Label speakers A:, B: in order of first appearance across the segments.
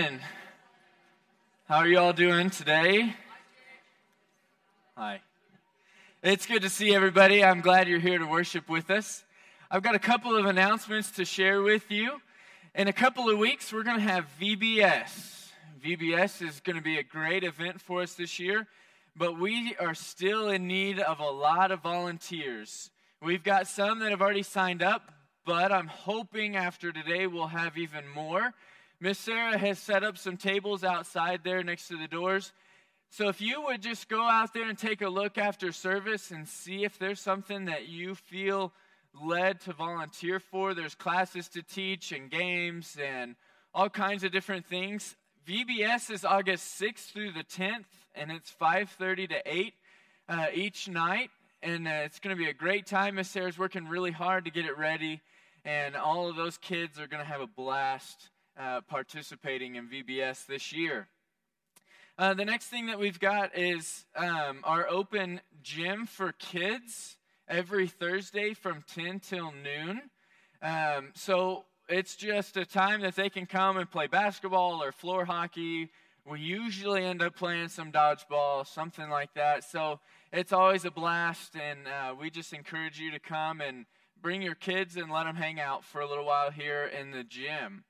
A: How are you all doing today? Hi. It's good to see everybody. I'm glad you're here to worship with us. I've got a couple of announcements to share with you. In a couple of weeks, we're going to have VBS. VBS is going to be a great event for us this year, but we are still in need of a lot of volunteers. We've got some that have already signed up, but I'm hoping after today we'll have even more. Miss Sarah has set up some tables outside there next to the doors. So if you would just go out there and take a look after service and see if there's something that you feel led to volunteer for, there's classes to teach and games and all kinds of different things. VBS is August 6th through the 10th, and it's 5:30 to 8 uh, each night, and uh, it's going to be a great time. Miss Sarah's working really hard to get it ready, and all of those kids are going to have a blast uh, participating in VBS this year. Uh, the next thing that we've got is um, our open gym for kids every Thursday from 10 till noon. Um, so it's just a time that they can come and play basketball or floor hockey. We usually end up playing some dodgeball, something like that. So it's always a blast, and uh, we just encourage you to come and bring your kids and let them hang out for a little while here in the gym.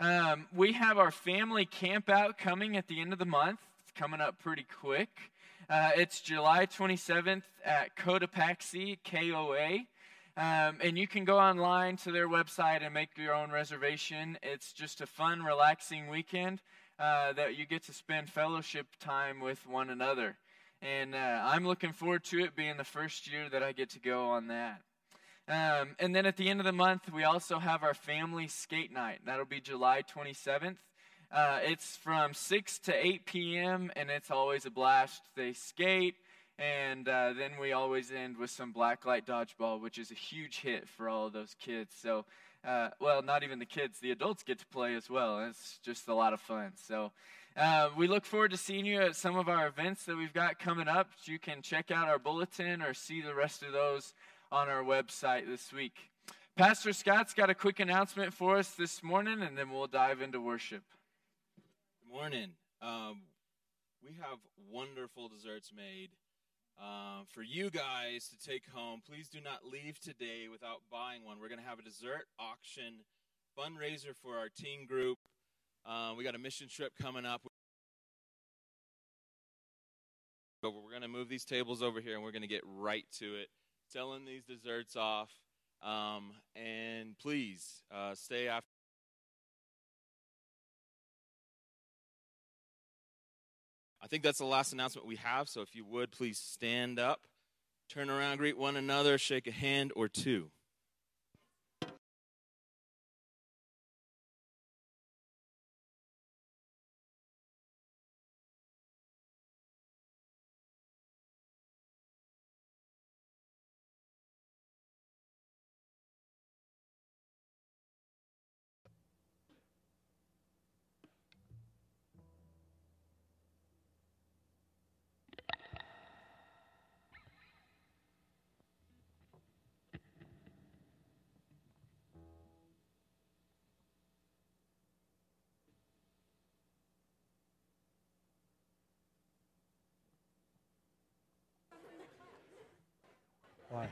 A: Um, we have our family camp out coming at the end of the month. It's coming up pretty quick. Uh, it's July 27th at Cotopaxi, KOA. Um, and you can go online to their website and make your own reservation. It's just a fun, relaxing weekend uh, that you get to spend fellowship time with one another. And uh, I'm looking forward to it being the first year that I get to go on that. Um, and then at the end of the month, we also have our family skate night. That'll be July 27th. Uh, it's from 6 to 8 p.m., and it's always a blast. They skate, and uh, then we always end with some blacklight dodgeball, which is a huge hit for all of those kids. So, uh, well, not even the kids, the adults get to play as well. It's just a lot of fun. So, uh, we look forward to seeing you at some of our events that we've got coming up. You can check out our bulletin or see the rest of those on our website this week. Pastor Scott's got a quick announcement for us this morning, and then we'll dive into worship.
B: Good morning. Um, we have wonderful desserts made uh, for you guys to take home. Please do not leave today without buying one. We're going to have a dessert auction fundraiser for our teen group. Uh, we got a mission trip coming up. But we're going to move these tables over here and we're going to get right to it selling these desserts off. Um, and please uh, stay after. I think that's the last announcement we have. So if you would, please stand up, turn around, greet one another, shake a hand or two.
C: Why?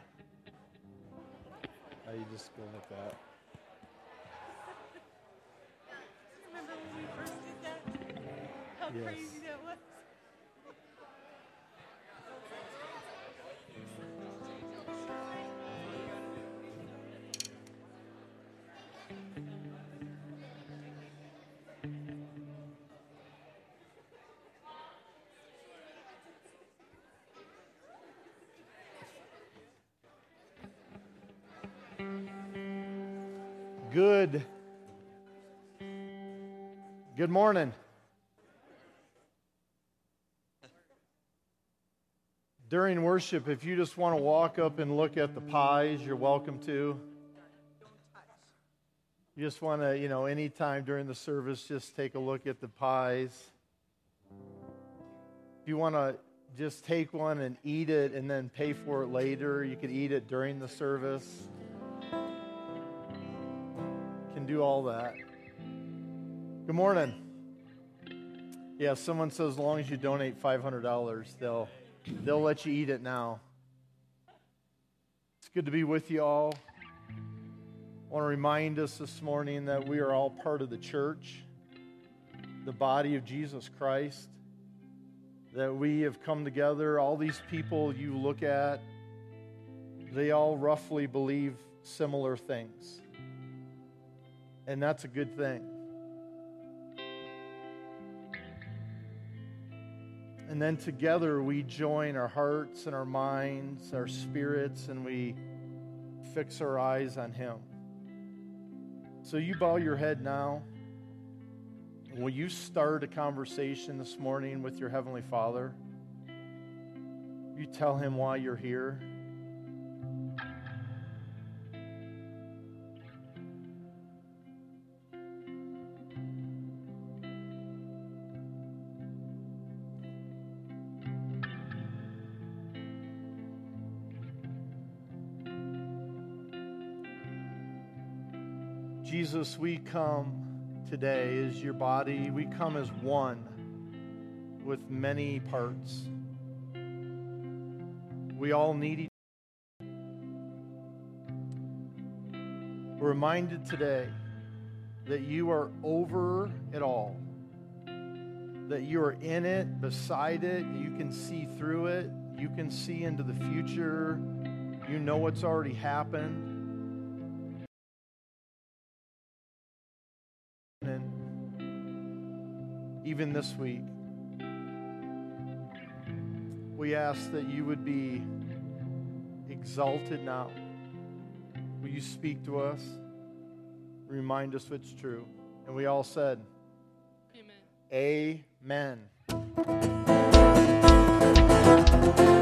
C: Are you just going like that?
D: Remember when we first did that? How
C: Yes.
D: crazy that was.
C: Good. Good morning. During worship, if you just want to walk up and look at the pies, you're welcome to. You just want to, you know, anytime during the service, just take a look at the pies. If you want to just take one and eat it and then pay for it later, you could eat it during the service. Do all that. Good morning. Yeah, someone says as long as you donate $500, they'll, they'll let you eat it now. It's good to be with you all. I want to remind us this morning that we are all part of the church, the body of Jesus Christ, that we have come together. All these people you look at, they all roughly believe similar things. And that's a good thing. And then together we join our hearts and our minds, our spirits, and we fix our eyes on Him. So you bow your head now. Will you start a conversation this morning with your Heavenly Father? You tell Him why you're here. Jesus, we come today as your body. We come as one with many parts. We all need each other. We're reminded today that you are over it all, that you are in it, beside it, you can see through it, you can see into the future, you know what's already happened. Even this week, we ask that you would be exalted now. Will you speak to us? Remind us what's true. And we all said,
D: Amen.
C: Amen.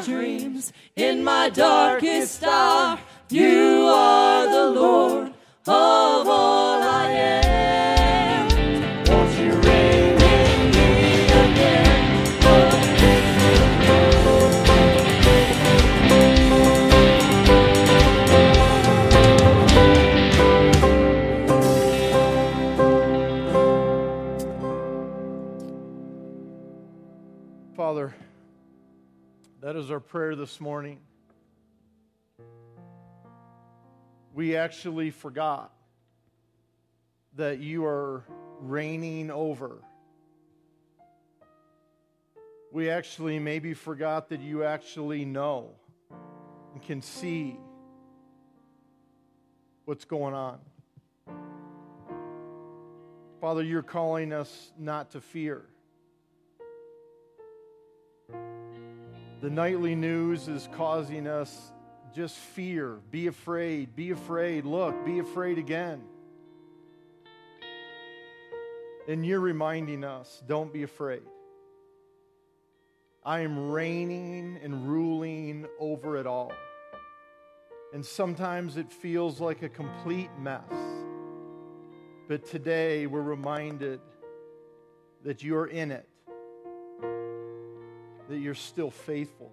C: Dreams. In my darkest hour, you are the Lord of all prayer this morning. We actually forgot that you are reigning over. We actually maybe forgot that you actually know and can see what's going on. Father, you're calling us not to fear. The nightly news is causing us just fear. Be afraid. Be afraid. Look, be afraid again. And you're reminding us don't be afraid. I am reigning and ruling over it all. And sometimes it feels like a complete mess. But today we're reminded that you're in it that you're still faithful,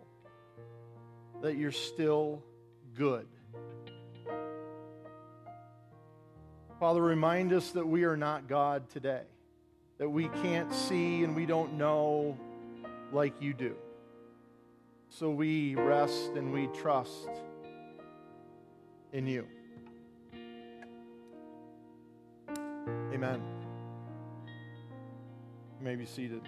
C: that you're still good. Father, remind us that we are not God today, that we can't see and we don't know like you do. So we rest and we trust in you. Amen. You may be seated.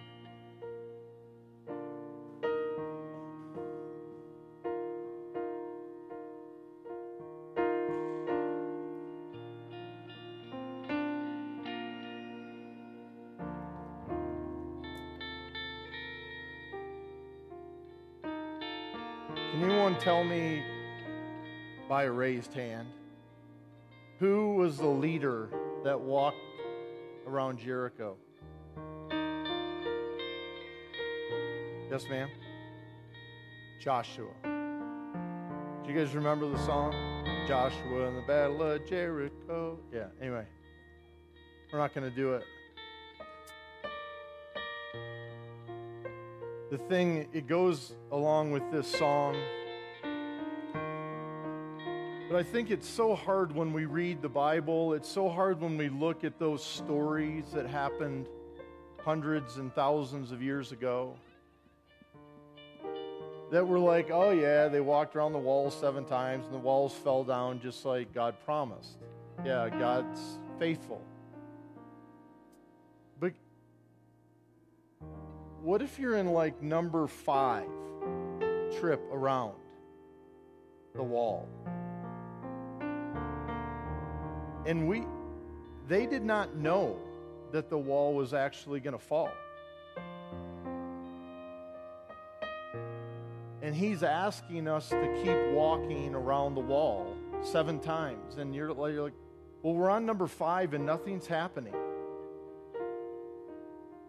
C: Me by a raised hand who was the leader that walked around Jericho? Yes, ma'am? Joshua. Do you guys remember the song? Joshua and the Battle of Jericho. Yeah, anyway. We're not going to do it. The thing, it goes along with this song. But I think it's so hard when we read the Bible. It's so hard when we look at those stories that happened hundreds and thousands of years ago. That we're like, oh yeah, they walked around the walls seven times and the walls fell down just like God promised. Yeah, God's faithful. But what if you're in like number five trip around the wall? And we, they did not know that the wall was actually going to fall. And he's asking us to keep walking around the wall seven times. And you're like, you're like well, we're on number five and nothing's happening.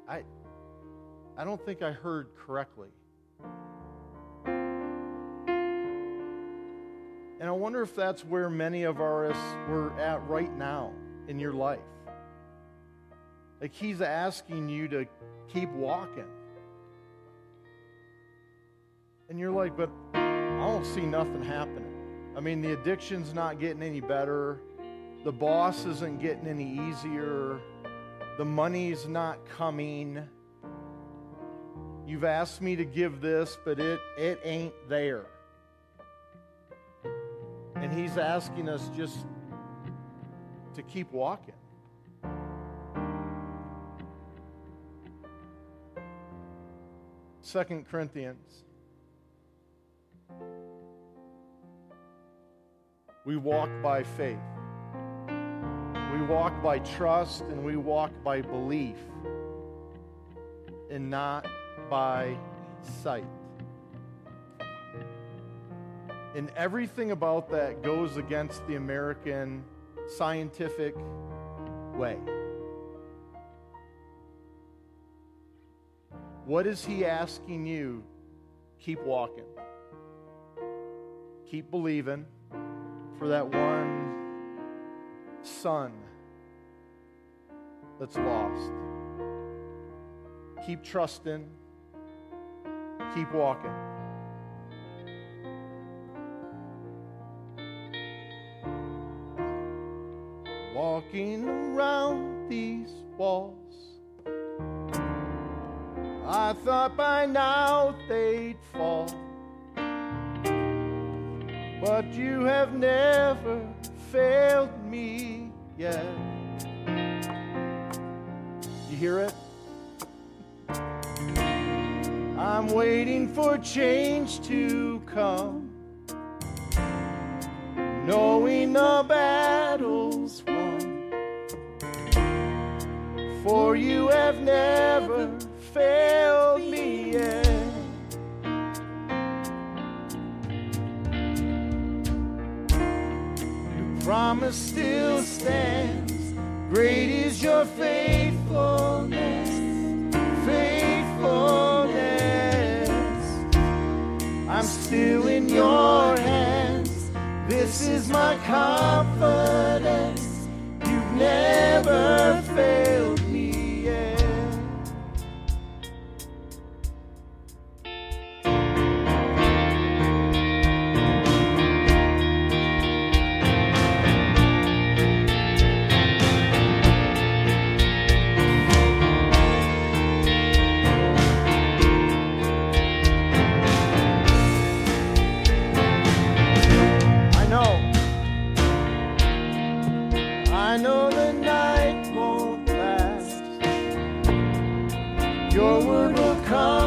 C: I, I don't think I heard correctly. And I wonder if that's where many of us we're at right now in your life. Like he's asking you to keep walking. And you're like, but I don't see nothing happening. I mean, the addiction's not getting any better. The boss isn't getting any easier. The money's not coming. You've asked me to give this, but it, it ain't there. And he's asking us just to keep walking. Second Corinthians. We walk by faith. We walk by trust and we walk by belief and not by sight. And everything about that goes against the American scientific way. What is he asking you? Keep walking. Keep believing for that one son that's lost. Keep trusting. Keep walking. Walking around these walls. I thought by now they'd fall. But you have never failed me yet. You hear it? I'm waiting for change to come, knowing the battle's For you have never failed me yet. Your promise still stands. Great is your faithfulness, faithfulness. I'm still in your hands. This is my confidence. You've never failed your word will come.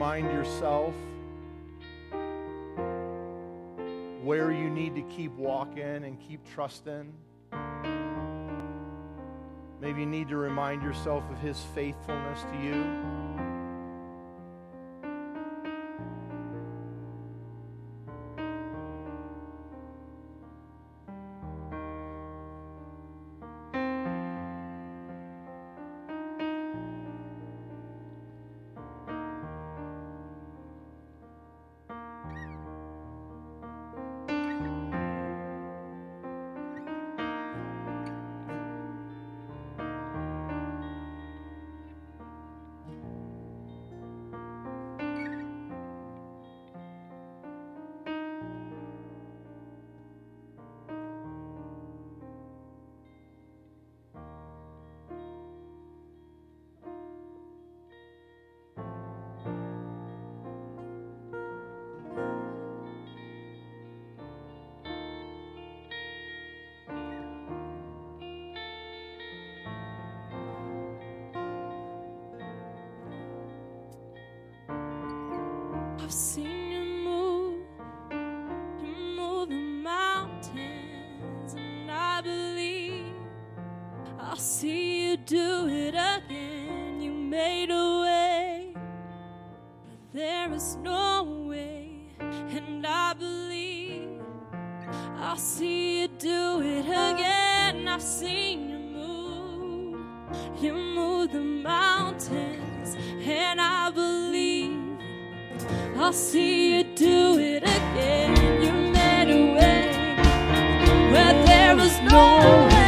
C: Remind yourself where you need to keep walking and keep trusting. Maybe you need to remind yourself of His faithfulness to you.
D: I'll see you do it again. You made a way where there was no way.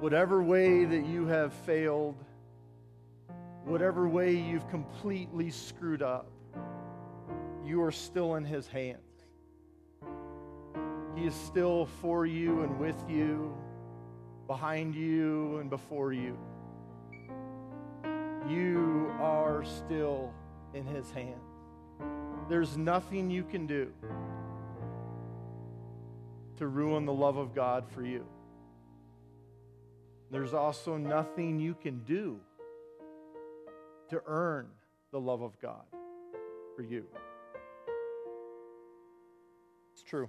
C: Whatever way that you have failed, whatever way you've completely screwed up, you are still in His hands. He is still for you and with you, behind you and before you. You are still in His hands. There's nothing you can do to ruin the love of God for you. There's also nothing you can do to earn the love of God for you. It's true.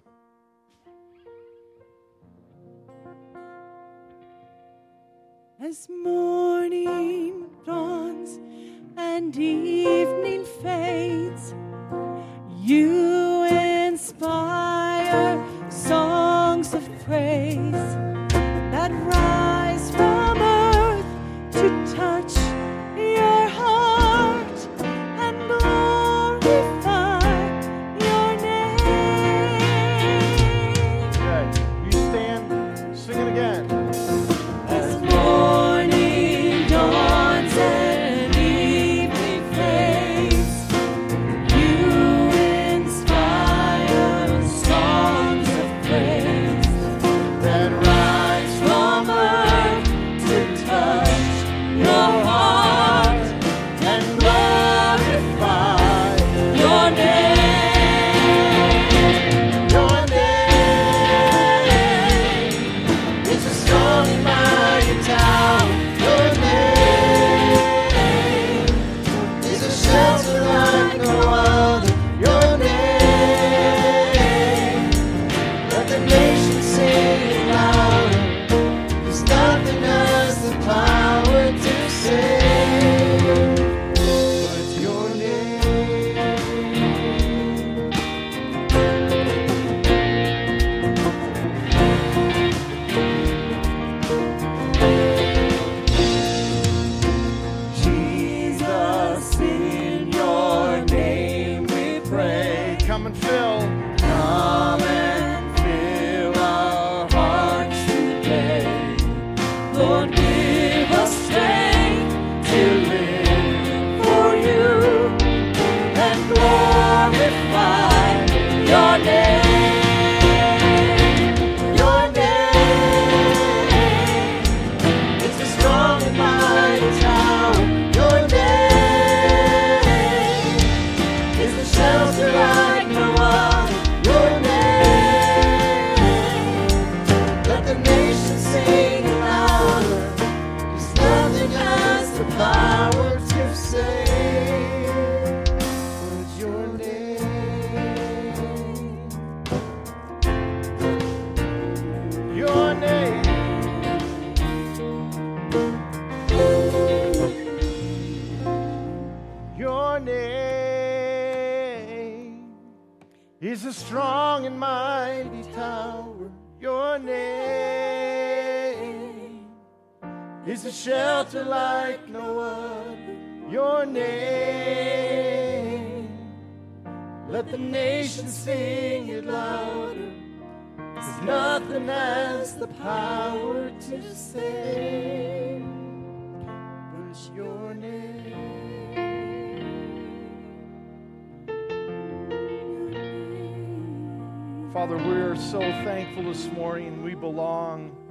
D: As morning dawns and evening fades, you
C: shelter like no other. Your name. Let the nations sing it louder. Cause nothing has the power to save but your name. Father, we are so thankful this morning. We belong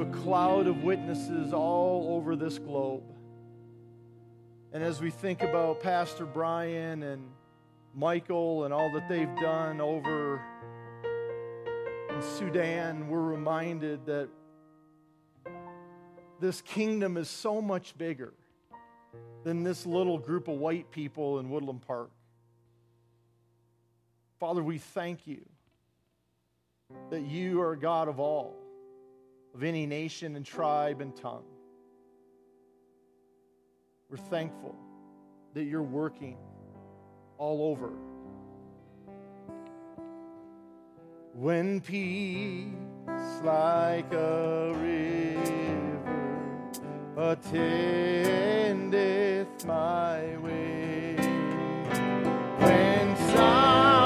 C: a cloud of witnesses all over this globe. And as we think about Pastor Brian and Michael and all that they've done over in Sudan, we're reminded that this kingdom is so much bigger than this little group of white people in Woodland Park. Father, we thank you that you are God of all, of any nation and tribe and tongue. We're thankful that you're working all over. When peace like a river attendeth my way, when sorrows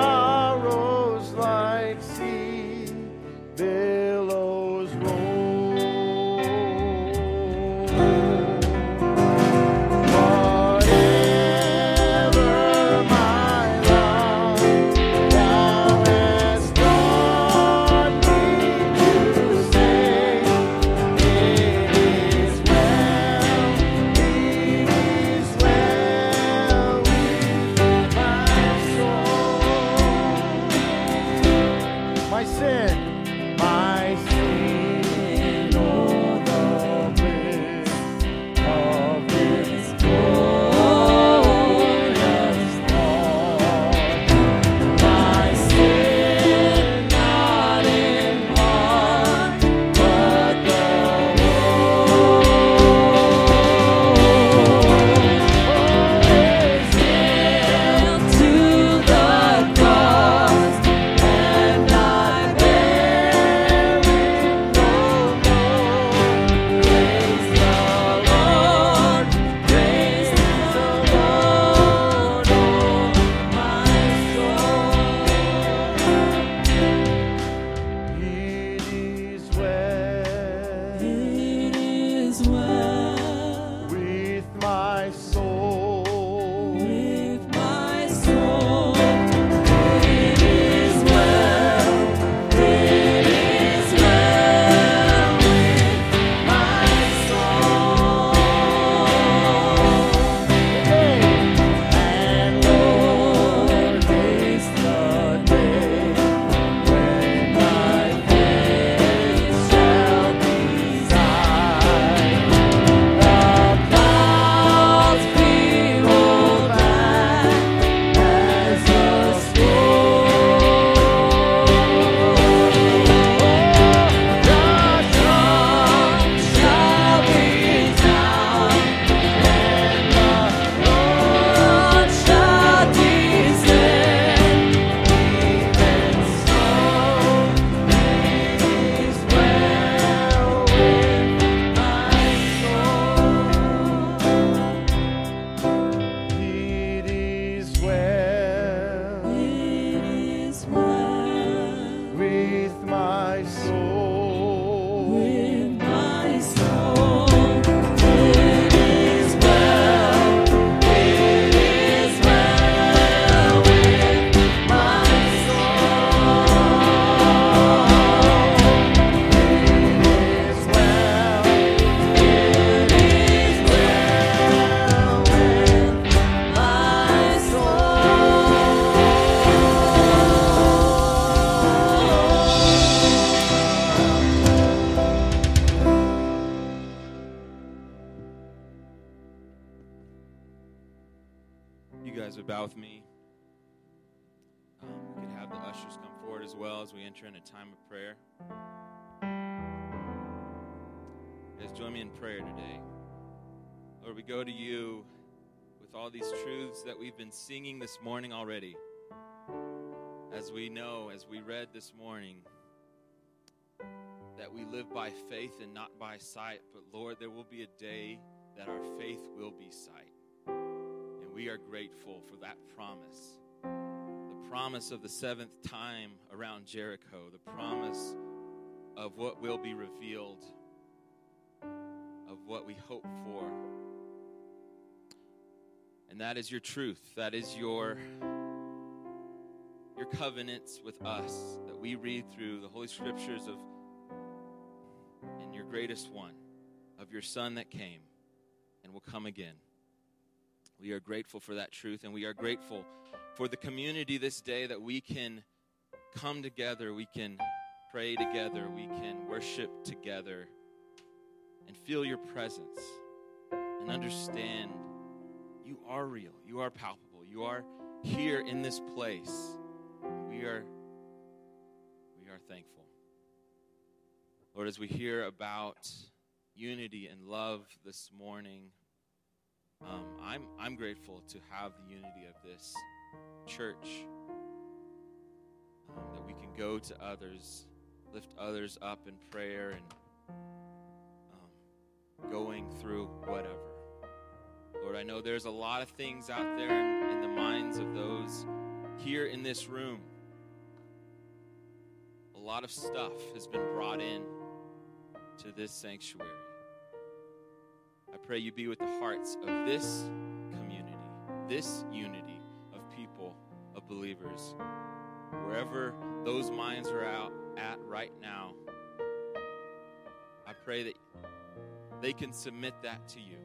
C: My
B: sin, my sin. Join me in prayer today. Lord, we go to you with all these truths that we've been singing this morning already. As we know, as we read this morning, that we live by faith and not by sight. But Lord, there will be a day that our faith will be sight. And we are grateful for that promise. The promise of the seventh time around Jericho, the promise of what will be revealed, of what we hope for. And that is your truth. That is your your covenants with us that we read through the holy scriptures of in your greatest one of your son that came and will come again. We are grateful for that truth and we are grateful for the community this day that we can come together, we can pray together, we can worship together and feel your presence and understand you are real, you are palpable, you are here in this place. We are we are thankful. Lord, as we hear about unity and love this morning, um, I'm, I'm grateful to have the unity of this church. Um, that we can go to others, lift others up in prayer, and going through whatever. Lord, I know there's a lot of things out there in, in the minds of those here in this room. A lot of stuff has been brought in to this sanctuary. I pray you be with the hearts of this community, this unity of people, of believers. Wherever those minds are out at right now, I pray that they can submit that to you.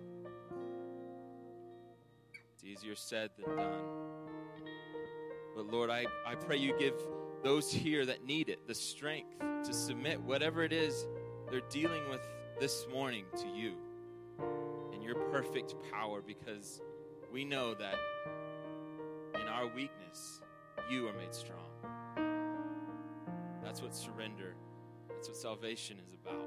B: It's easier said than done. But Lord, I, I pray you give those here that need it the strength to submit whatever it is they're dealing with this morning to you in your perfect power because we know that in our weakness, you are made strong. That's what surrender, that's what salvation is about.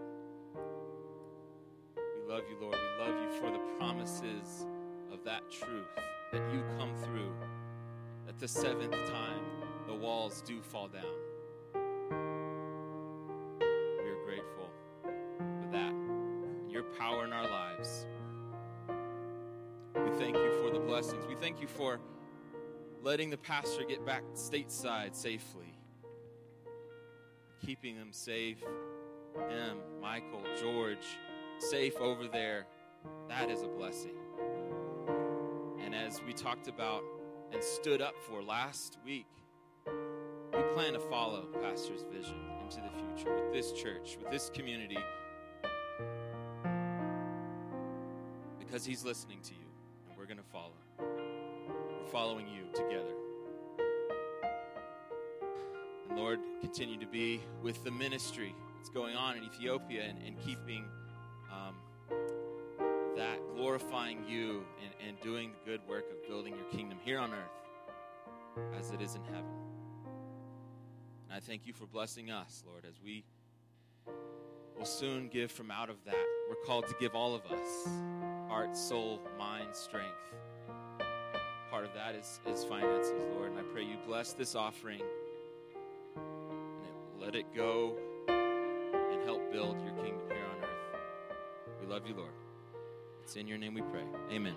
B: Love you, Lord. We love you for the promises of that truth that you come through, that the seventh time the walls do fall down. We are grateful for that your power in our lives. We thank you for the blessings. We thank you for letting the pastor get back stateside safely, keeping them safe. Him, Michael, George, safe over there. That is a blessing. And as we talked about and stood up for last week, we plan to follow Pastor's vision into the future with this church, with this community, because he's listening to you, and we're going to follow. We're following you together. And Lord, continue to be with the ministry that's going on in Ethiopia and, and um, that, glorifying you and, and doing the good work of building your kingdom here on earth as it is in heaven. And I thank you for blessing us, Lord, as we will soon give from out of that. We're called to give all of us heart, soul, mind, strength. Part of that is, is finances, Lord. And I pray you bless this offering and it, let it go and help build your kingdom here on earth. We love you, Lord. It's in your name we pray. Amen.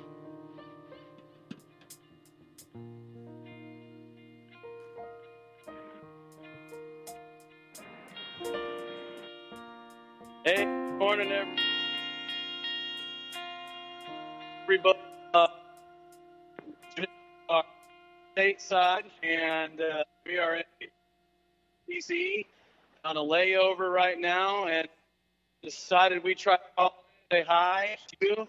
E: Hey, morning, everybody. Uh, uh, stateside, and uh, we are in DC on a layover right now, and decided we try to say hi to.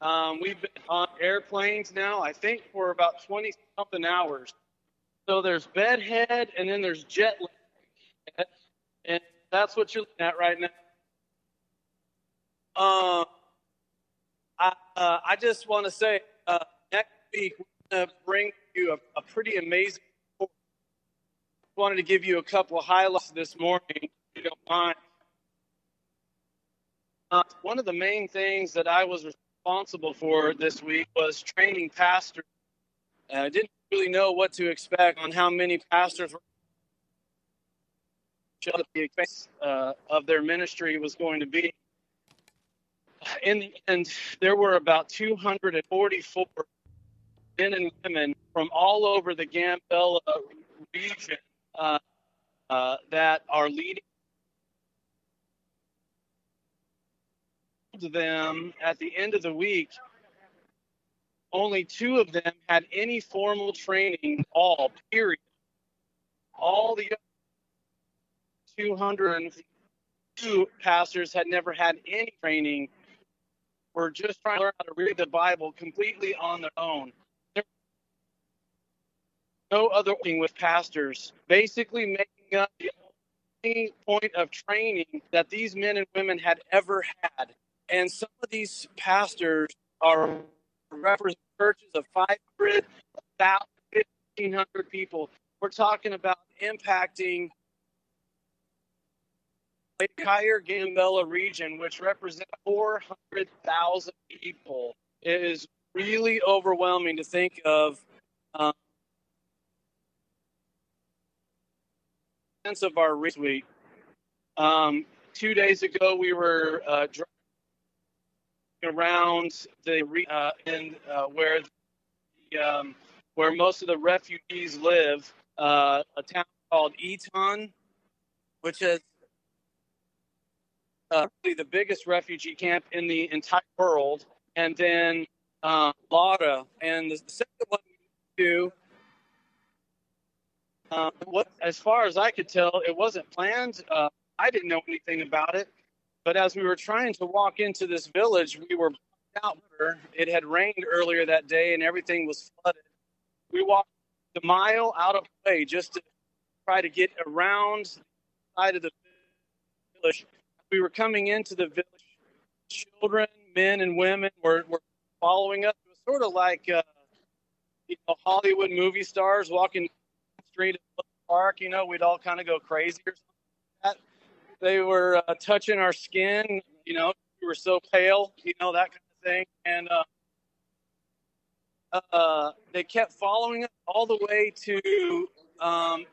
E: Um, we've been on airplanes now, I think, for about 20 something hours. So there's bedhead, and then there's jet lag. And that's what you're looking at right now. Um, I, uh, I just want to say uh, next week, we're going to bring you a, a pretty amazing. Wanted to give you a couple of highlights this morning, you don't mind. Uh, one of the main things that I was responsible for this week was training pastors. And I didn't really know what to expect on how many pastors were the expense uh, of their ministry was going to be. In the end, there were about 244 men and women from all over the Gambella region uh, uh, that are leading them at the end of the week. Only two of them had any formal training, all period. All the 202 pastors had never had any training. Were just trying to learn how to read the Bible completely on their own. No other thing with pastors. Basically, making up the only point of training that these men and women had ever had. And some of these pastors are represent churches of 500, 1,500 people. We're talking about impacting the entire Gambella region, which represents 400,000 people. It is really overwhelming to think of. Um, sense of our reach week. Um, two days ago, we were uh, driving around the uh, in uh, where the, um, where most of the refugees live, uh, a town called Eton, which is uh, the biggest refugee camp in the entire world, and then uh, Lara, and the second one we do. Uh, what, as far as I could tell, it wasn't planned. Uh, I didn't know anything about it, but as we were trying to walk into this village, we were out. It had rained earlier that day, and everything was flooded. We walked a mile out of the way just to try to get around the side of the village we were coming into the village, children, men, and women were, were following us. It was sort of like uh, you know Hollywood movie stars walking the street at the park. You know, we'd all kind of go crazy or something like that. They were uh, touching our skin. You know, we were so pale. You know that kind of thing, and. Uh, uh, they kept following us all the way to um,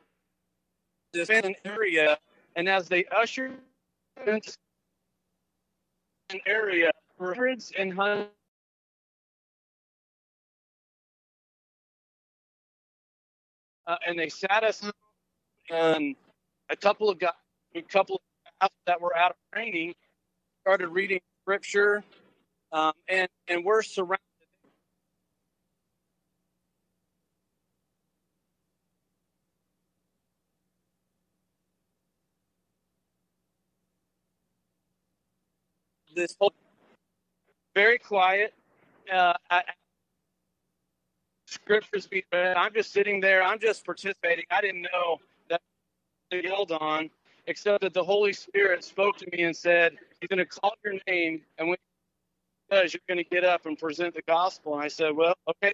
E: this area, and as they ushered into an area hundreds and hundreds uh, and they sat us and a couple of guys, a couple of that were out of training started reading scripture, um, and and we're surrounded. This whole very quiet. Uh, I, scriptures being read. I'm just sitting there. I'm just participating. I didn't know that they yelled on, except that the Holy Spirit spoke to me and said, "He's going to call your name, and when he does, you're going to get up and present the gospel." And I said, "Well, okay."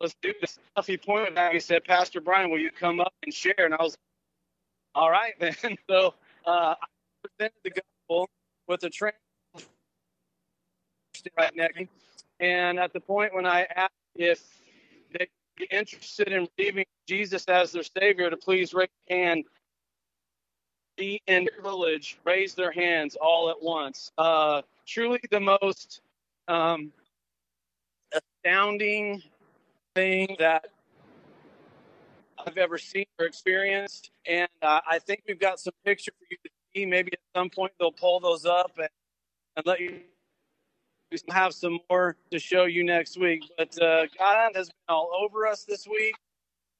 E: Let's do this. He pointed at me. He said, "Pastor Brian, will you come up and share?" And I was, "All right, then." So uh, I presented the gospel with a train right next to me. And at the point when I asked if they'd be interested in receiving Jesus as their Savior, to please raise your hand. The in the village raised their hands all at once. Uh, truly the most um, astounding thing that I've ever seen or experienced. And uh, I think we've got some pictures for you to see. Maybe at some point they'll pull those up and, and let you have some more to show you next week. But uh, God has been all over us this week,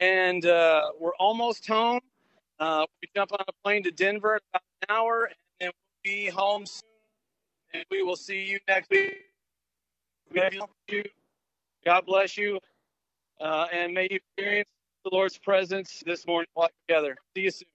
E: and uh, we're almost home. Uh, we jump on a plane to Denver in about an hour, and then we'll be home soon. And we will see you next week. God bless you. Uh, and may you experience the Lord's presence this morning all together. See you soon.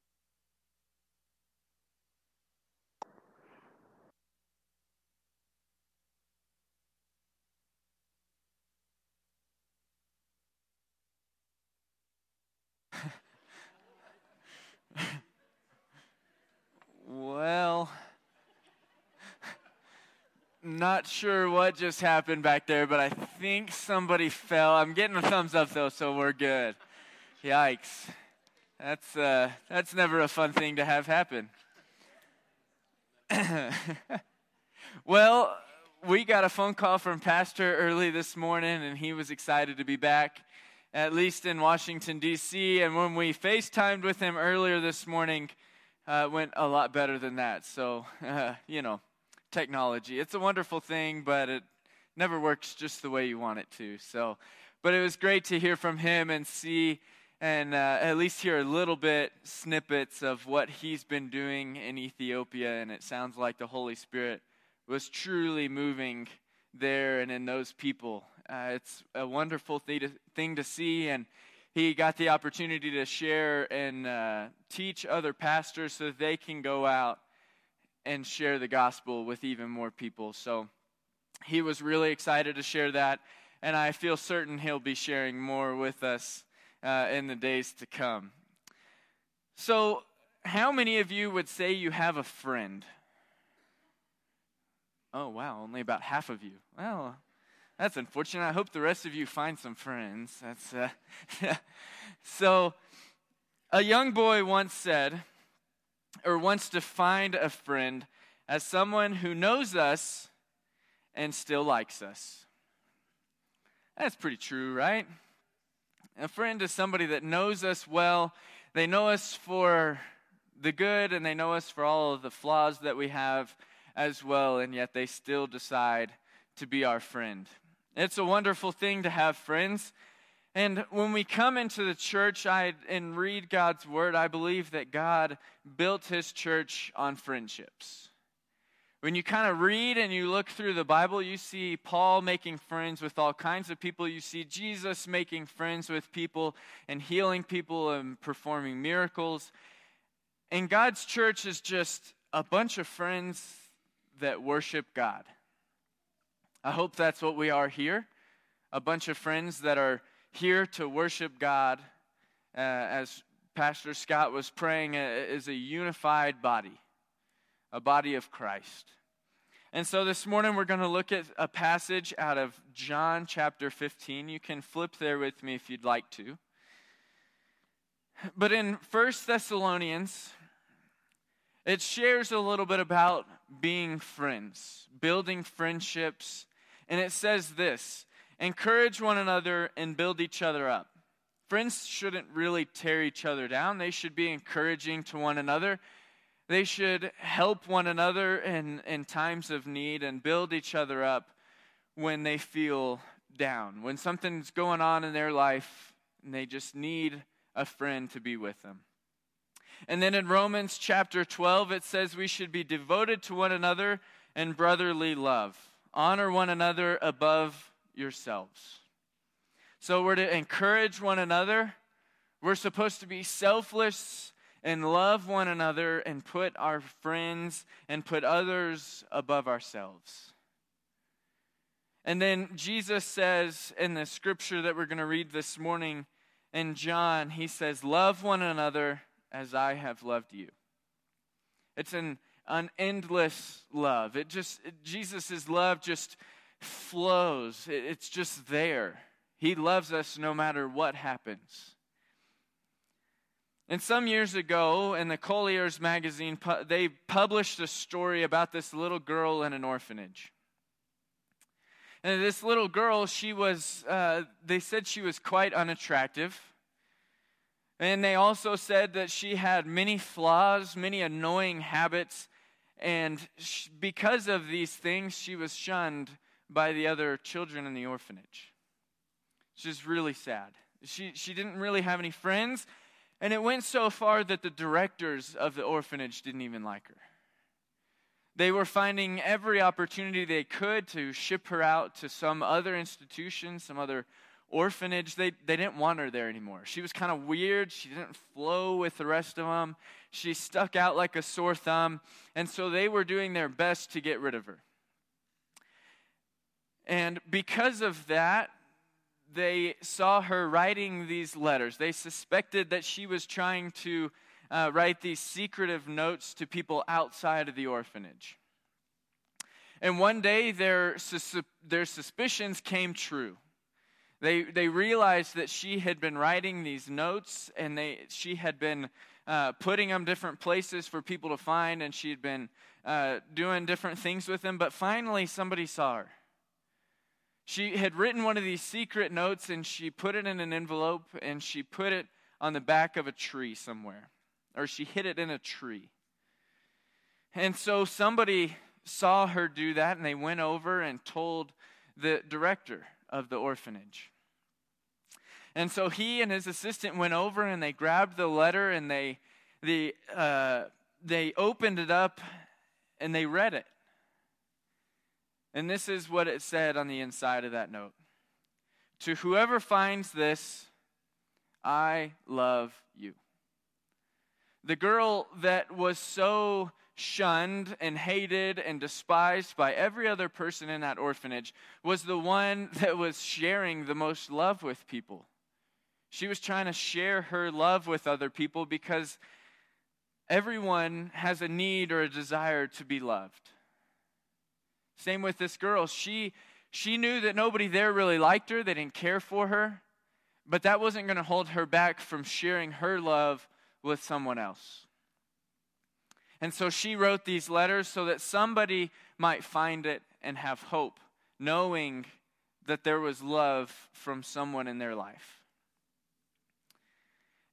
A: Well, not sure what just happened back there, but I think somebody fell. I'm getting a thumbs up though, so we're good. Yikes. That's uh, that's never a fun thing to have happen. well, we got a phone call from Pastor early this morning, and he was excited to be back, at least in Washington, D.C. And when we FaceTimed with him earlier this morning, uh, went a lot better than that. So, uh, you know, technology. It's a wonderful thing, but it never works just the way you want it to. So, but it was great to hear from him and see and uh, at least hear a little bit snippets of what he's been doing in Ethiopia. And it sounds like the Holy Spirit was truly moving there and in those people. Uh, it's a wonderful thing to, thing to see. And he got the opportunity to share and uh, teach other pastors so they can go out and share the gospel with even more people. So he was really excited to share that. And I feel certain he'll be sharing more with us uh, in the days to come. So, how many of you would say you have a friend? Oh, wow, only about half of you. Well, that's unfortunate. I hope the rest of you find some friends. That's uh, so. A young boy once said, or once defined a friend as someone who knows us and still likes us. That's pretty true, right? A friend is somebody that knows us well. They know us for the good and they know us for all of the flaws that we have as well, and yet they still decide to be our friend. It's a wonderful thing to have friends. And when we come into the church I, and read God's word, I believe that God built his church on friendships. When you kind of read and you look through the Bible, you see Paul making friends with all kinds of people. You see Jesus making friends with people and healing people and performing miracles. And God's church is just a bunch of friends that worship God. I hope that's what we are here a bunch of friends that are here to worship God, uh, as Pastor Scott was praying, uh, is a unified body a body of Christ. And so this morning we're going to look at a passage out of John chapter 15. You can flip there with me if you'd like to. But in First Thessalonians, it shares a little bit about being friends, building friendships. And it says this encourage one another and build each other up. Friends shouldn't really tear each other down, they should be encouraging to one another they should help one another in, in times of need and build each other up when they feel down, when something's going on in their life and they just need a friend to be with them. And then in Romans chapter 12, it says we should be devoted to one another in brotherly love. Honor one another above yourselves. So we're to encourage one another. We're supposed to be selfless and love one another and put our friends and put others above ourselves. And then Jesus says in the scripture that we're going to read this morning in John, he says, Love one another as I have loved you. It's an, an endless love. It just, Jesus' love just flows, it's just there. He loves us no matter what happens. And some years ago, in the Collier's magazine, they published a story about this little girl in an orphanage. And this little girl, she was, uh, they said she was quite unattractive. And they also said that she had many flaws, many annoying habits. And because of these things, she was shunned by the other children in the orphanage. It's just really sad. She, she didn't really have any friends. And it went so far that the directors of the orphanage didn't even like her. They were finding every opportunity they could to ship her out to some other institution, some other orphanage. They, they didn't want her there anymore. She was kind of weird. She didn't flow with the rest of them. She stuck out like a sore thumb. And so they were doing their best to get rid of her. And because of that, they saw her writing these letters. They suspected that she was trying to uh, write these secretive notes to people outside of the orphanage. And one day their, sus- their suspicions came true. They, they realized that she had been writing these notes and they, she had been uh, putting them different places for people to find, and she had been uh, doing different things with them. But finally, somebody saw her. She had written one of these secret notes and she put it in an envelope and she put it on the back of a tree somewhere, or she hid it in a tree. And so somebody saw her do that and they went over and told the director of the orphanage. And so he and his assistant went over and they grabbed the letter and they, they, uh, they opened it up and they read it. And this is what it said on the inside of that note To whoever finds this, I love you. The girl that was so shunned and hated and despised by every other person in that orphanage was the one that was sharing the most love with people. She was trying to share her love with other people because everyone has a need or a desire to be loved. Same with this girl. She, she knew that nobody there really liked her, they didn't care for her, but that wasn't going to hold her back from sharing her love with someone else. And so she wrote these letters so that somebody might find it and have hope, knowing that there was love from someone in their life.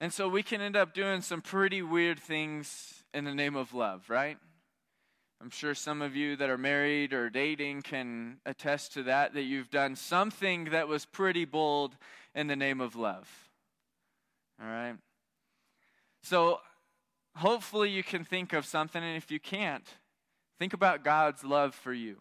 A: And so we can end up doing some pretty weird things in the name of love, right? I'm sure some of you that are married or dating can attest to that, that you've done something that was pretty bold in the name of love. All right? So hopefully you can think of something, and if you can't, think about God's love for you.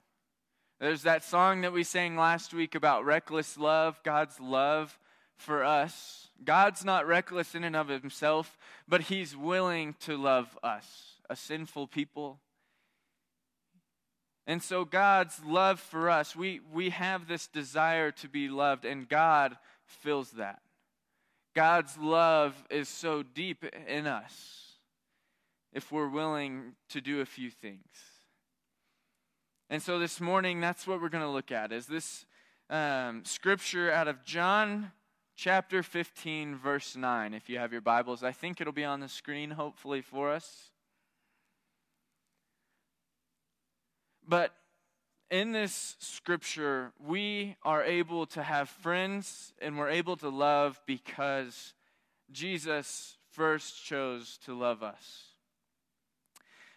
A: There's that song that we sang last week about reckless love, God's love for us. God's not reckless in and of himself, but he's willing to love us, a sinful people. And so, God's love for us, we, we have this desire to be loved, and God fills that. God's love is so deep in us if we're willing to do a few things. And so this morning, that's what we're going to look at is this um, scripture out of John chapter 15, verse 9. If you have your Bibles, I think it'll be on the screen, hopefully, for us. But in this scripture, we are able to have friends and we're able to love because Jesus first chose to love us.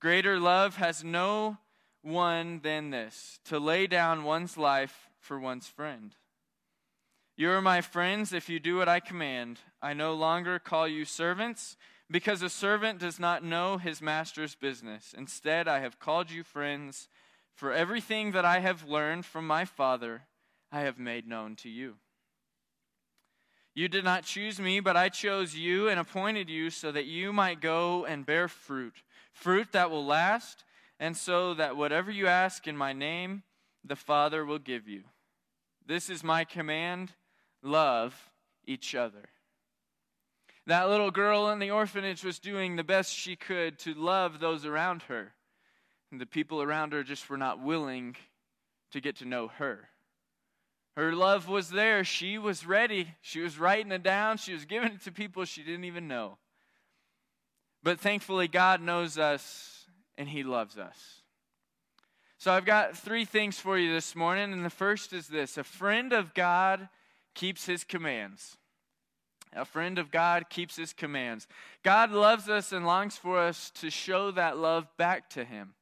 A: Greater love has no one than this to lay down one's life for one's friend. You are my friends if you do what I command. I no longer call you servants, because a servant does not know his master's business. Instead, I have called you friends, for everything that I have learned from my Father, I have made known to you. You did not choose me, but I chose you and appointed you so that you might go and bear fruit fruit that will last, and so that whatever you ask in my name, the Father will give you. This is my command love each other. That little girl in the orphanage was doing the best she could to love those around her. And the people around her just were not willing to get to know her. Her love was there. She was ready. She was writing it down. She was giving it to people she didn't even know. But thankfully, God knows us and He loves us. So I've got three things for you this morning. And the first is this a friend of God keeps His commands. A friend of God keeps His commands. God loves us and longs for us to show that love back to Him.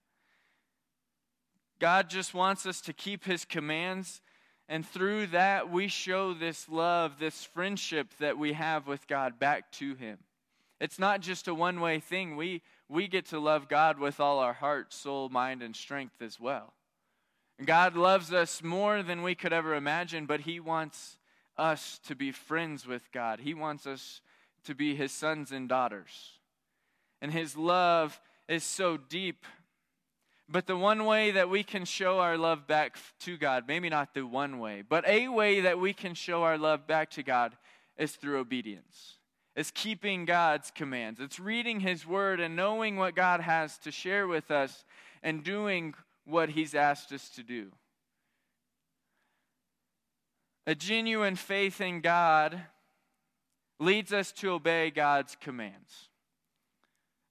A: God just wants us to keep His commands. And through that, we show this love, this friendship that we have with God back to Him. It's not just a one way thing. We, we get to love God with all our heart, soul, mind, and strength as well. God loves us more than we could ever imagine, but He wants us to be friends with God. He wants us to be His sons and daughters. And His love is so deep. But the one way that we can show our love back to God, maybe not the one way, but a way that we can show our love back to God is through obedience. It's keeping God's commands. It's reading His Word and knowing what God has to share with us and doing what He's asked us to do. A genuine faith in God leads us to obey God's commands.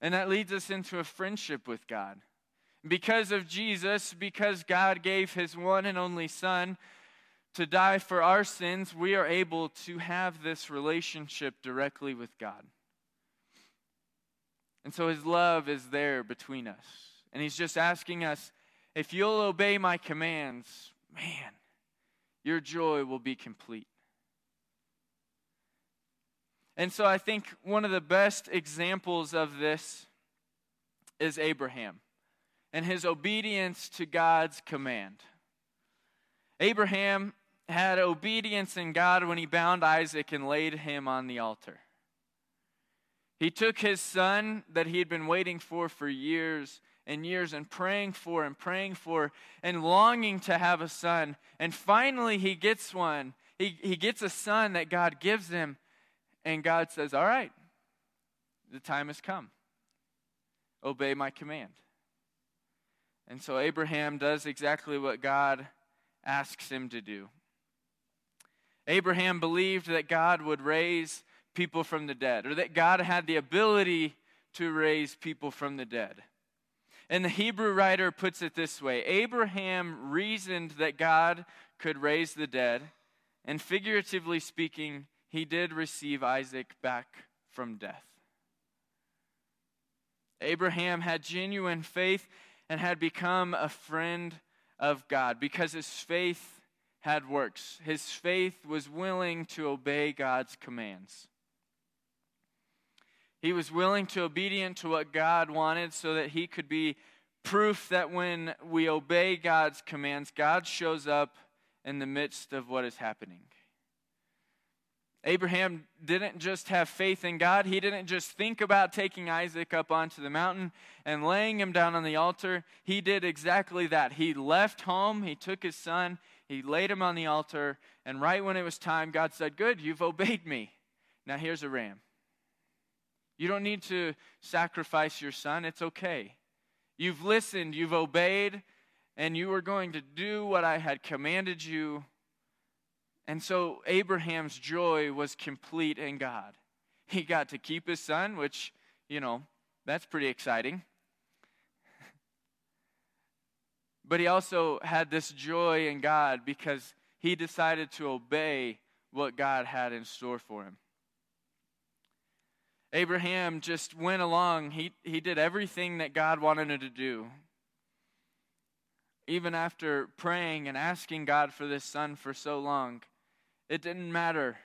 A: And that leads us into a friendship with God. Because of Jesus, because God gave His one and only Son to die for our sins, we are able to have this relationship directly with God. And so His love is there between us. And He's just asking us if you'll obey my commands, man, your joy will be complete. And so I think one of the best examples of this is Abraham and his obedience to God's command. Abraham had obedience in God when he bound Isaac and laid him on the altar. He took his son that he had been waiting for for years and years and praying for and praying for and longing to have a son. And finally, he gets one. He, he gets a son that God gives him. And God says, All right, the time has come. Obey my command. And so Abraham does exactly what God asks him to do. Abraham believed that God would raise people from the dead, or that God had the ability to raise people from the dead. And the Hebrew writer puts it this way Abraham reasoned that God could raise the dead, and figuratively speaking, he did receive Isaac back from death. Abraham had genuine faith and had become a friend of God because his faith had works. His faith was willing to obey God's commands. He was willing to obedient to what God wanted so that he could be proof that when we obey God's commands, God shows up in the midst of what is happening. Abraham didn't just have faith in God. He didn't just think about taking Isaac up onto the mountain and laying him down on the altar. He did exactly that. He left home, he took his son, he laid him on the altar, and right when it was time, God said, Good, you've obeyed me. Now here's a ram. You don't need to sacrifice your son. It's okay. You've listened, you've obeyed, and you are going to do what I had commanded you. And so Abraham's joy was complete in God. He got to keep his son, which, you know, that's pretty exciting. But he also had this joy in God because he decided to obey what God had in store for him. Abraham just went along. He, he did everything that God wanted him to do. Even after praying and asking God for this son for so long, it didn't matter.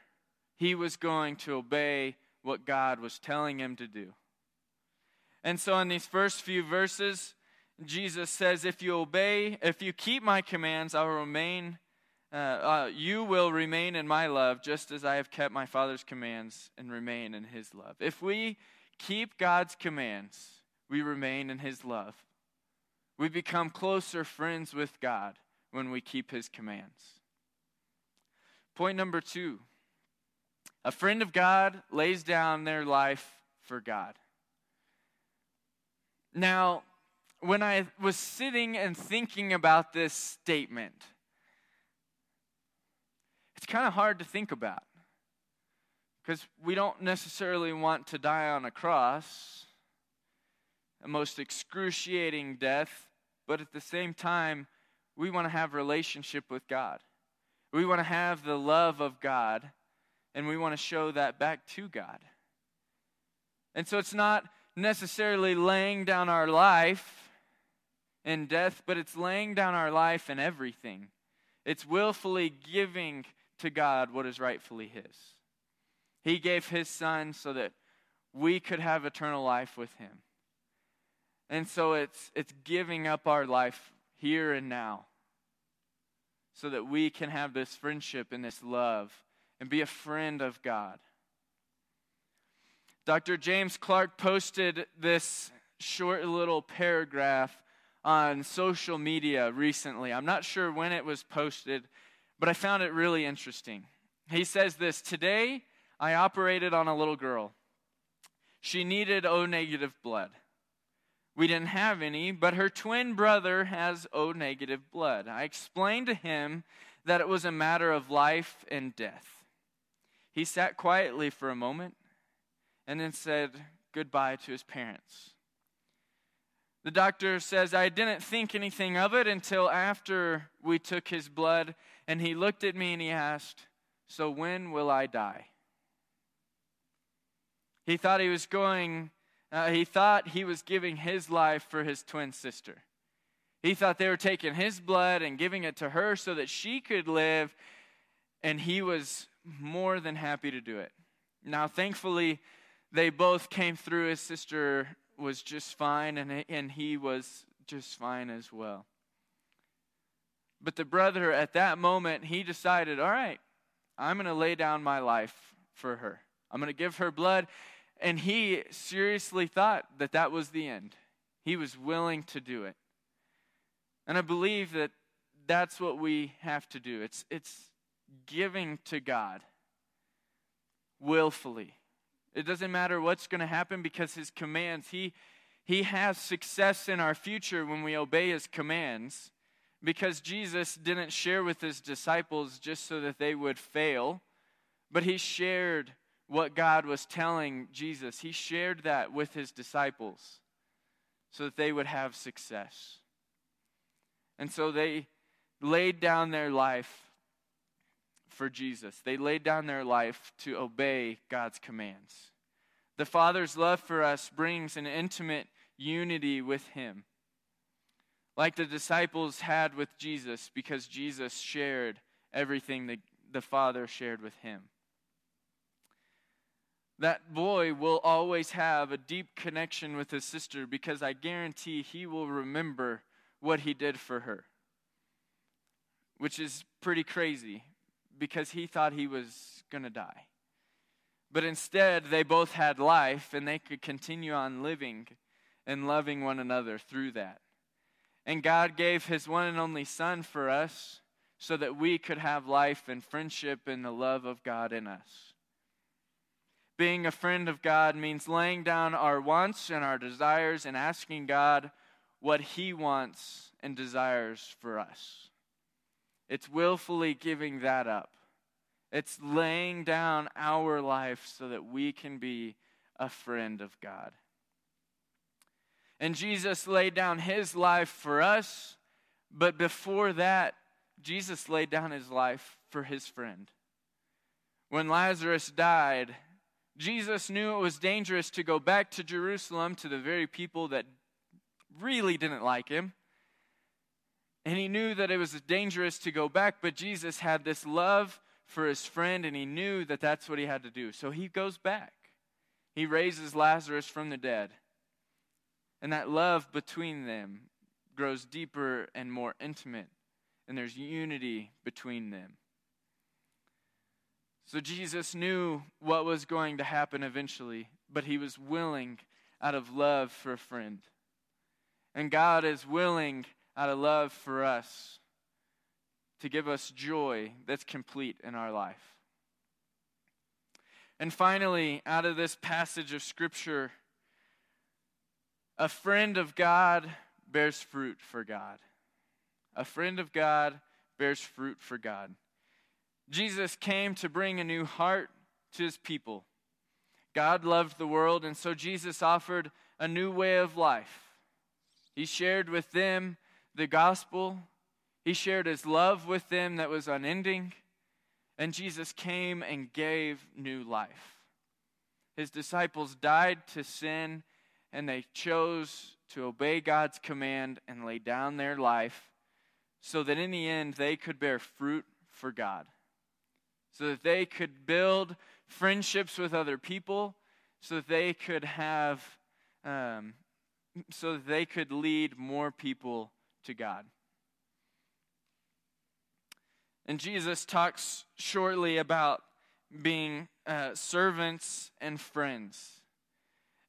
A: He was going to obey what God was telling him to do. And so, in these first few verses, Jesus says, If you obey, if you keep my commands, I will remain uh, uh, you will remain in my love just as I have kept my Father's commands and remain in his love. If we keep God's commands, we remain in his love. We become closer friends with God when we keep his commands. Point number two a friend of God lays down their life for God. Now, when I was sitting and thinking about this statement, it's kind of hard to think about because we don't necessarily want to die on a cross, a most excruciating death, but at the same time, we want to have relationship with God. We want to have the love of God, and we want to show that back to God. And so it's not necessarily laying down our life in death, but it's laying down our life and everything. It's willfully giving to God what is rightfully His. He gave His Son so that we could have eternal life with Him. And so it's, it's giving up our life here and now so that we can have this friendship and this love and be a friend of God. Dr. James Clark posted this short little paragraph on social media recently. I'm not sure when it was posted, but I found it really interesting. He says this Today, I operated on a little girl. She needed O negative blood. We didn't have any, but her twin brother has O negative blood. I explained to him that it was a matter of life and death. He sat quietly for a moment and then said goodbye to his parents. The doctor says, I didn't think anything of it until after we took his blood, and he looked at me and he asked, So when will I die? He thought he was going, uh, he thought he was giving his life for his twin sister. He thought they were taking his blood and giving it to her so that she could live, and he was more than happy to do it. Now, thankfully, they both came through. His sister was just fine, and, and he was just fine as well. But the brother, at that moment, he decided, all right, I'm going to lay down my life for her. I'm going to give her blood. And he seriously thought that that was the end. He was willing to do it. And I believe that that's what we have to do. It's, it's giving to God willfully. It doesn't matter what's going to happen because his commands, he, he has success in our future when we obey his commands because Jesus didn't share with his disciples just so that they would fail, but he shared what God was telling Jesus. He shared that with his disciples so that they would have success. And so they laid down their life for Jesus. They laid down their life to obey God's commands. The Father's love for us brings an intimate unity with Him, like the disciples had with Jesus, because Jesus shared everything that the Father shared with Him. That boy will always have a deep connection with his sister because I guarantee he will remember what he did for her, which is pretty crazy because he thought he was going to die. But instead, they both had life and they could continue on living and loving one another through that. And God gave his one and only Son for us so that we could have life and friendship and the love of God in us. Being a friend of God means laying down our wants and our desires and asking God what He wants and desires for us. It's willfully giving that up. It's laying down our life so that we can be a friend of God. And Jesus laid down his life for us, but before that, Jesus laid down his life for his friend. When Lazarus died, Jesus knew it was dangerous to go back to Jerusalem to the very people that really didn't like him. And he knew that it was dangerous to go back, but Jesus had this love for his friend, and he knew that that's what he had to do. So he goes back. He raises Lazarus from the dead. And that love between them grows deeper and more intimate, and there's unity between them. So Jesus knew what was going to happen eventually, but he was willing out of love for a friend. And God is willing out of love for us to give us joy that's complete in our life. And finally, out of this passage of Scripture, a friend of God bears fruit for God. A friend of God bears fruit for God. Jesus came to bring a new heart to his people. God loved the world, and so Jesus offered a new way of life. He shared with them the gospel, he shared his love with them that was unending, and Jesus came and gave new life. His disciples died to sin, and they chose to obey God's command and lay down their life so that in the end they could bear fruit for God, so that they could build friendships with other people, so that they could have um, so that they could lead more people to God. And Jesus talks shortly about being uh, servants and friends.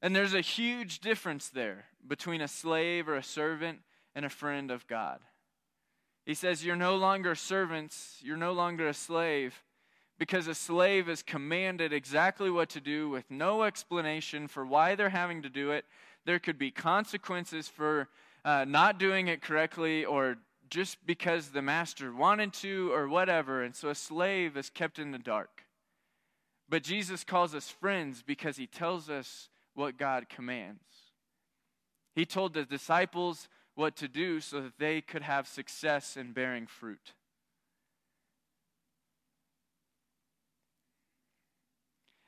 A: And there's a huge difference there between a slave or a servant and a friend of God. He says, You're no longer servants, you're no longer a slave, because a slave is commanded exactly what to do with no explanation for why they're having to do it. There could be consequences for uh, not doing it correctly or just because the master wanted to or whatever. And so a slave is kept in the dark. But Jesus calls us friends because he tells us what God commands. He told the disciples what to do so that they could have success in bearing fruit.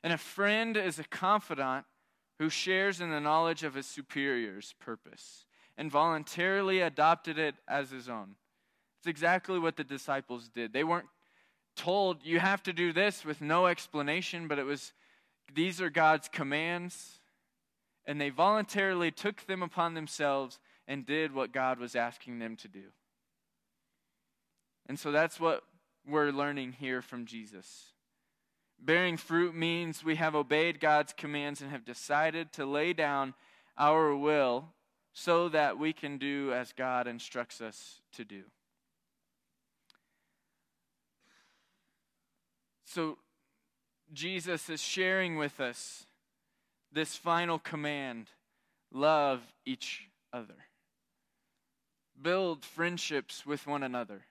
A: And a friend is a confidant who shares in the knowledge of his superior's purpose and voluntarily adopted it as his own. It's exactly what the disciples did. They weren't told, you have to do this with no explanation, but it was, these are God's commands. And they voluntarily took them upon themselves and did what God was asking them to do. And so that's what we're learning here from Jesus. Bearing fruit means we have obeyed God's commands and have decided to lay down our will so that we can do as God instructs us to do. So, Jesus is sharing with us this final command love each other, build friendships with one another.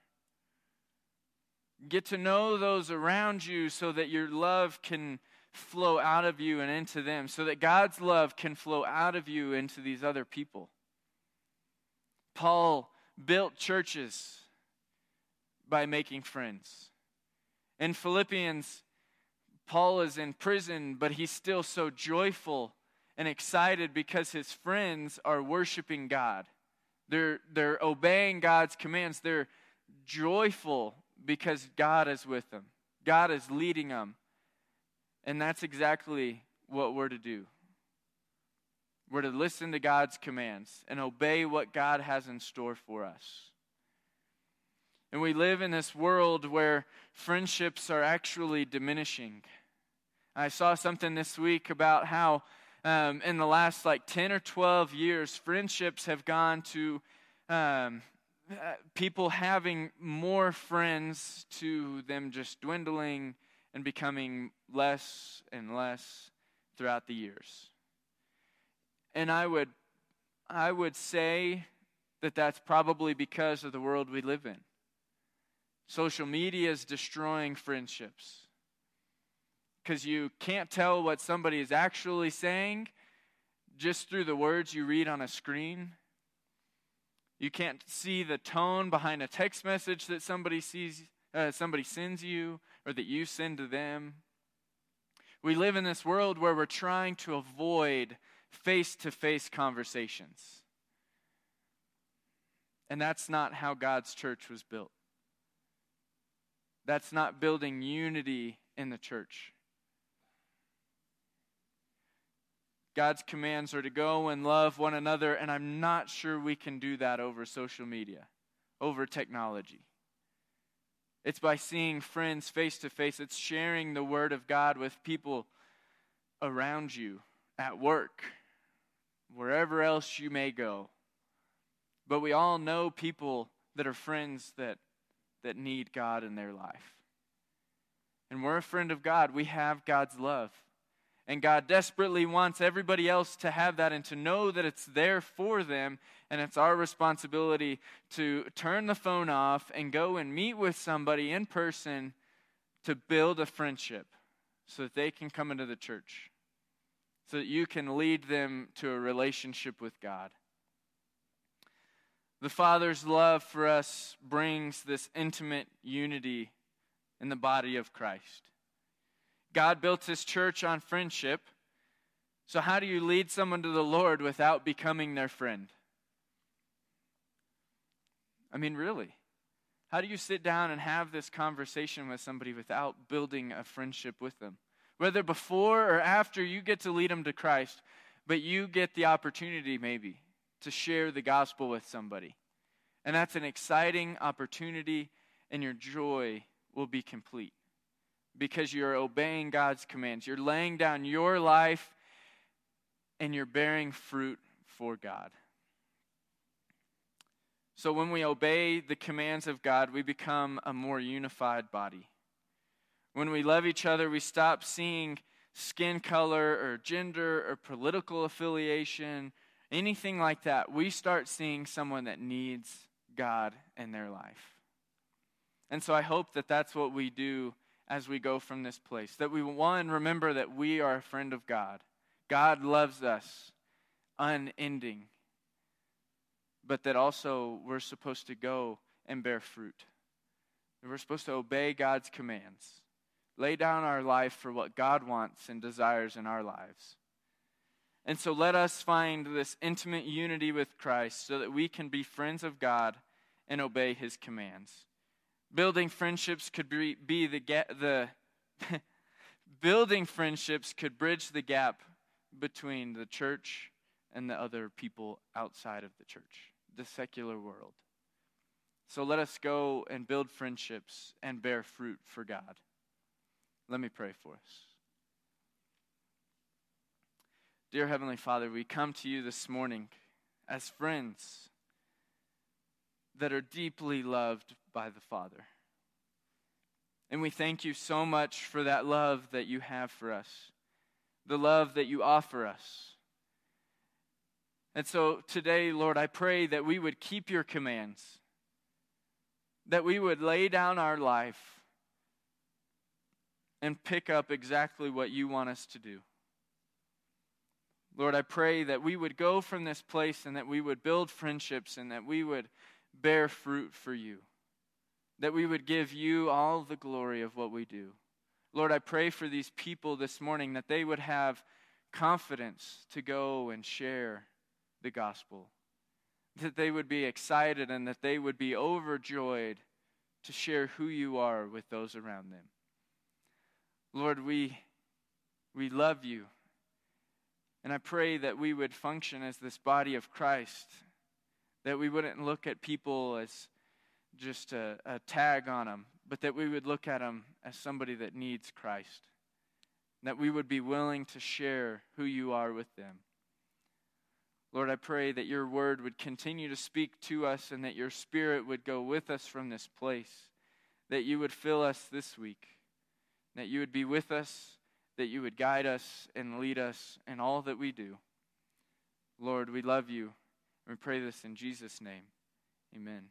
A: Get to know those around you so that your love can flow out of you and into them, so that God's love can flow out of you into these other people. Paul built churches by making friends. In Philippians, Paul is in prison, but he's still so joyful and excited because his friends are worshiping God. They're, they're obeying God's commands. They're joyful because God is with them, God is leading them. And that's exactly what we're to do. We're to listen to God's commands and obey what God has in store for us. And we live in this world where friendships are actually diminishing. I saw something this week about how um, in the last like 10 or 12 years, friendships have gone to um, people having more friends to them just dwindling and becoming less and less throughout the years. And I would, I would say that that's probably because of the world we live in. Social media is destroying friendships because you can't tell what somebody is actually saying just through the words you read on a screen. You can't see the tone behind a text message that somebody sees, uh, somebody sends you, or that you send to them. We live in this world where we're trying to avoid face to face conversations. And that's not how God's church was built. That's not building unity in the church. God's commands are to go and love one another, and I'm not sure we can do that over social media, over technology. It's by seeing friends face to face, it's sharing the Word of God with people around you, at work, wherever else you may go. But we all know people that are friends that that need God in their life. And we're a friend of God. We have God's love. And God desperately wants everybody else to have that and to know that it's there for them. And it's our responsibility to turn the phone off and go and meet with somebody in person to build a friendship so that they can come into the church, so that you can lead them to a relationship with God. The Father's love for us brings this intimate unity in the body of Christ. God built his church on friendship. So, how do you lead someone to the Lord without becoming their friend? I mean, really? How do you sit down and have this conversation with somebody without building a friendship with them? Whether before or after you get to lead them to Christ, but you get the opportunity maybe to share the gospel with somebody. And that's an exciting opportunity, and your joy will be complete because you're obeying God's commands. You're laying down your life and you're bearing fruit for God. So when we obey the commands of God, we become a more unified body. When we love each other, we stop seeing skin color or gender or political affiliation, anything like that. We start seeing someone that needs God in their life. And so I hope that that's what we do as we go from this place. That we, one, remember that we are a friend of God. God loves us unending. But that also we're supposed to go and bear fruit. We're supposed to obey God's commands, lay down our life for what God wants and desires in our lives. And so let us find this intimate unity with Christ so that we can be friends of God and obey his commands. Building friendships could be, be the, the building friendships could bridge the gap between the church and the other people outside of the church, the secular world. So let us go and build friendships and bear fruit for God. Let me pray for us. Dear Heavenly Father, we come to you this morning as friends that are deeply loved by the Father. And we thank you so much for that love that you have for us, the love that you offer us. And so today, Lord, I pray that we would keep your commands, that we would lay down our life and pick up exactly what you want us to do. Lord, I pray that we would go from this place and that we would build friendships and that we would bear fruit for you, that we would give you all the glory of what we do. Lord, I pray for these people this morning that they would have confidence to go and share the gospel, that they would be excited and that they would be overjoyed to share who you are with those around them. Lord, we, we love you. And I pray that we would function as this body of Christ that we wouldn't look at people as just a, a tag on them, but that we would look at them as somebody that needs Christ. That we would be willing to share who you are with them. Lord, I pray that your word would continue to speak to us and that your spirit would go with us from this place. That you would fill us this week. That you would be with us. That you would guide us and lead us in all that we do. Lord, we love you. We pray this in Jesus' name. Amen.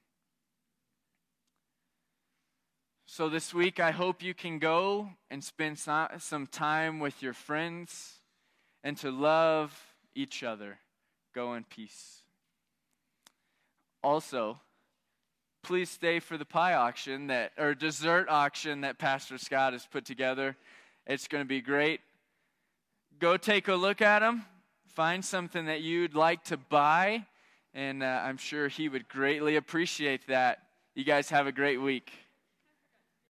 A: So, this week, I hope you can go and spend some time with your friends and to love each other. Go in peace. Also, please stay for the pie auction that, or dessert auction that Pastor Scott has put together. It's going to be great. Go take a look at them. Find something that you'd like to buy and uh, I'm sure he would greatly appreciate that. You guys have a great week.